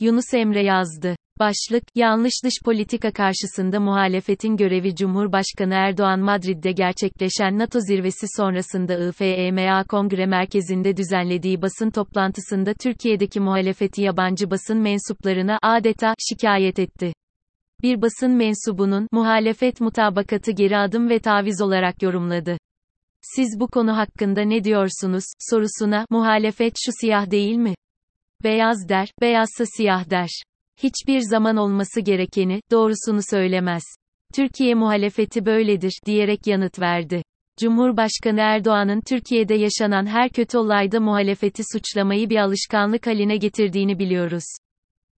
Yunus Emre yazdı. Başlık, yanlış dış politika karşısında muhalefetin görevi Cumhurbaşkanı Erdoğan Madrid'de gerçekleşen NATO zirvesi sonrasında IFEMA Kongre Merkezi'nde düzenlediği basın toplantısında Türkiye'deki muhalefeti yabancı basın mensuplarına adeta şikayet etti. Bir basın mensubunun muhalefet mutabakatı geri adım ve taviz olarak yorumladı. Siz bu konu hakkında ne diyorsunuz sorusuna muhalefet şu siyah değil mi? Beyaz der, beyazsa siyah der. Hiçbir zaman olması gerekeni, doğrusunu söylemez. Türkiye muhalefeti böyledir, diyerek yanıt verdi. Cumhurbaşkanı Erdoğan'ın Türkiye'de yaşanan her kötü olayda muhalefeti suçlamayı bir alışkanlık haline getirdiğini biliyoruz.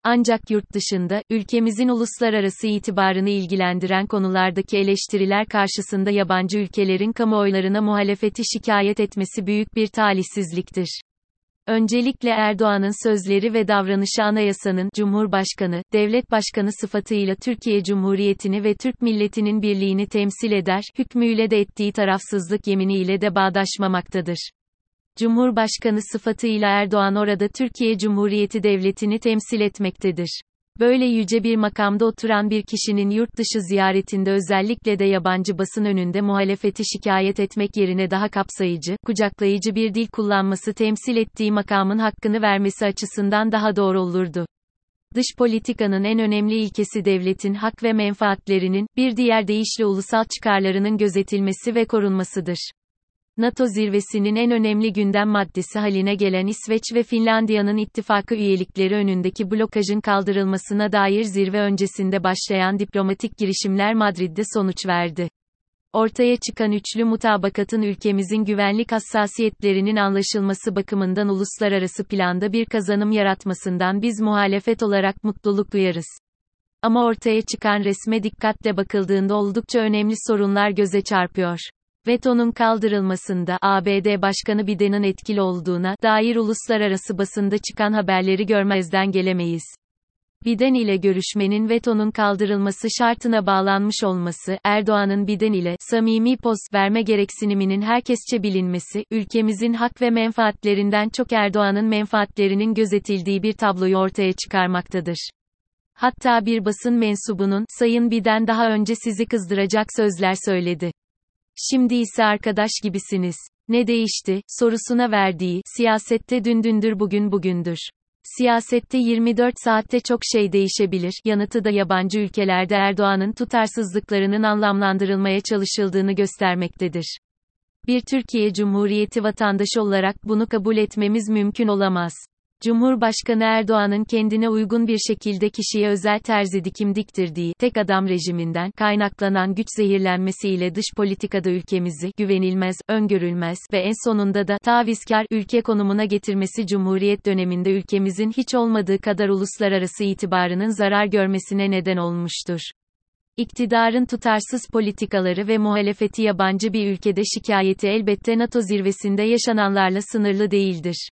Ancak yurt dışında, ülkemizin uluslararası itibarını ilgilendiren konulardaki eleştiriler karşısında yabancı ülkelerin kamuoylarına muhalefeti şikayet etmesi büyük bir talihsizliktir. Öncelikle Erdoğan'ın sözleri ve davranışı anayasanın, Cumhurbaşkanı, devlet başkanı sıfatıyla Türkiye Cumhuriyeti'ni ve Türk milletinin birliğini temsil eder, hükmüyle de ettiği tarafsızlık yeminiyle de bağdaşmamaktadır. Cumhurbaşkanı sıfatıyla Erdoğan orada Türkiye Cumhuriyeti Devleti'ni temsil etmektedir. Böyle yüce bir makamda oturan bir kişinin yurt dışı ziyaretinde özellikle de yabancı basın önünde muhalefeti şikayet etmek yerine daha kapsayıcı, kucaklayıcı bir dil kullanması temsil ettiği makamın hakkını vermesi açısından daha doğru olurdu. Dış politikanın en önemli ilkesi devletin hak ve menfaatlerinin, bir diğer deyişle ulusal çıkarlarının gözetilmesi ve korunmasıdır. NATO zirvesinin en önemli gündem maddesi haline gelen İsveç ve Finlandiya'nın ittifakı üyelikleri önündeki blokajın kaldırılmasına dair zirve öncesinde başlayan diplomatik girişimler Madrid'de sonuç verdi. Ortaya çıkan üçlü mutabakatın ülkemizin güvenlik hassasiyetlerinin anlaşılması bakımından uluslararası planda bir kazanım yaratmasından biz muhalefet olarak mutluluk duyarız. Ama ortaya çıkan resme dikkatle bakıldığında oldukça önemli sorunlar göze çarpıyor. Veto'nun kaldırılmasında ABD Başkanı Biden'ın etkili olduğuna dair uluslararası basında çıkan haberleri görmezden gelemeyiz. Biden ile görüşmenin veto'nun kaldırılması şartına bağlanmış olması, Erdoğan'ın Biden ile samimi poz verme gereksiniminin herkesçe bilinmesi, ülkemizin hak ve menfaatlerinden çok Erdoğan'ın menfaatlerinin gözetildiği bir tabloyu ortaya çıkarmaktadır. Hatta bir basın mensubunun, Sayın Biden daha önce sizi kızdıracak sözler söyledi. Şimdi ise arkadaş gibisiniz. Ne değişti, sorusuna verdiği, siyasette dün dündür bugün bugündür. Siyasette 24 saatte çok şey değişebilir, yanıtı da yabancı ülkelerde Erdoğan'ın tutarsızlıklarının anlamlandırılmaya çalışıldığını göstermektedir. Bir Türkiye Cumhuriyeti vatandaşı olarak bunu kabul etmemiz mümkün olamaz. Cumhurbaşkanı Erdoğan'ın kendine uygun bir şekilde kişiye özel terzi dikim diktirdiği tek adam rejiminden kaynaklanan güç zehirlenmesiyle dış politikada ülkemizi güvenilmez, öngörülmez ve en sonunda da tavizkar ülke konumuna getirmesi Cumhuriyet döneminde ülkemizin hiç olmadığı kadar uluslararası itibarının zarar görmesine neden olmuştur. İktidarın tutarsız politikaları ve muhalefeti yabancı bir ülkede şikayeti elbette NATO zirvesinde yaşananlarla sınırlı değildir.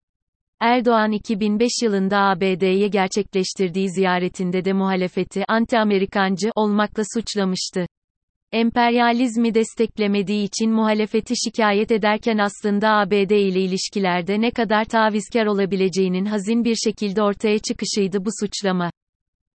Erdoğan 2005 yılında ABD'ye gerçekleştirdiği ziyaretinde de muhalefeti anti-Amerikancı olmakla suçlamıştı. Emperyalizmi desteklemediği için muhalefeti şikayet ederken aslında ABD ile ilişkilerde ne kadar tavizkar olabileceğinin hazin bir şekilde ortaya çıkışıydı bu suçlama.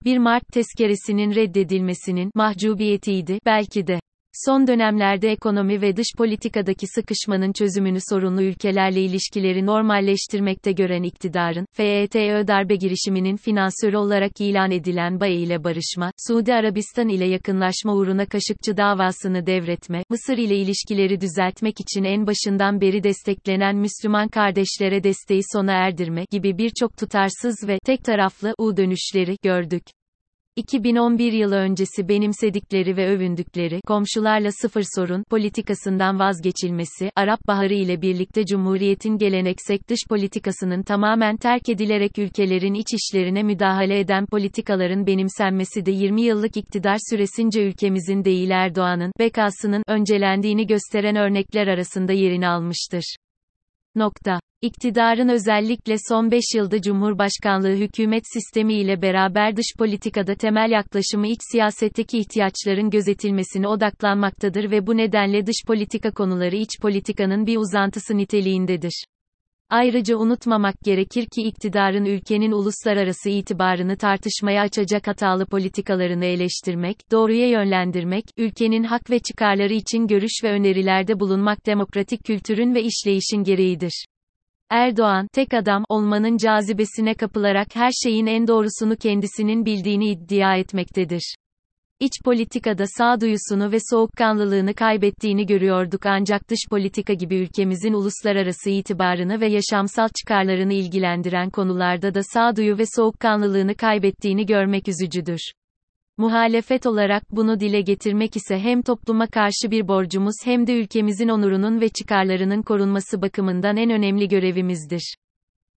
1 Mart tezkeresinin reddedilmesinin mahcubiyetiydi belki de. Son dönemlerde ekonomi ve dış politikadaki sıkışmanın çözümünü sorunlu ülkelerle ilişkileri normalleştirmekte gören iktidarın, FETÖ darbe girişiminin finansörü olarak ilan edilen BAE ile barışma, Suudi Arabistan ile yakınlaşma uğruna Kaşıkçı davasını devretme, Mısır ile ilişkileri düzeltmek için en başından beri desteklenen Müslüman kardeşlere desteği sona erdirme gibi birçok tutarsız ve tek taraflı U dönüşleri gördük. 2011 yılı öncesi benimsedikleri ve övündükleri komşularla sıfır sorun politikasından vazgeçilmesi, Arap Baharı ile birlikte Cumhuriyet'in geleneksel dış politikasının tamamen terk edilerek ülkelerin iç işlerine müdahale eden politikaların benimsenmesi de 20 yıllık iktidar süresince ülkemizin değil Erdoğan'ın bekasının öncelendiğini gösteren örnekler arasında yerini almıştır. Nokta. İktidarın özellikle son 5 yılda Cumhurbaşkanlığı hükümet sistemi ile beraber dış politikada temel yaklaşımı iç siyasetteki ihtiyaçların gözetilmesine odaklanmaktadır ve bu nedenle dış politika konuları iç politikanın bir uzantısı niteliğindedir. Ayrıca unutmamak gerekir ki iktidarın ülkenin uluslararası itibarını tartışmaya açacak hatalı politikalarını eleştirmek, doğruya yönlendirmek, ülkenin hak ve çıkarları için görüş ve önerilerde bulunmak demokratik kültürün ve işleyişin gereğidir. Erdoğan, tek adam olmanın cazibesine kapılarak her şeyin en doğrusunu kendisinin bildiğini iddia etmektedir. İç politikada sağduyusunu ve soğukkanlılığını kaybettiğini görüyorduk ancak dış politika gibi ülkemizin uluslararası itibarını ve yaşamsal çıkarlarını ilgilendiren konularda da sağduyu ve soğukkanlılığını kaybettiğini görmek üzücüdür. Muhalefet olarak bunu dile getirmek ise hem topluma karşı bir borcumuz hem de ülkemizin onurunun ve çıkarlarının korunması bakımından en önemli görevimizdir.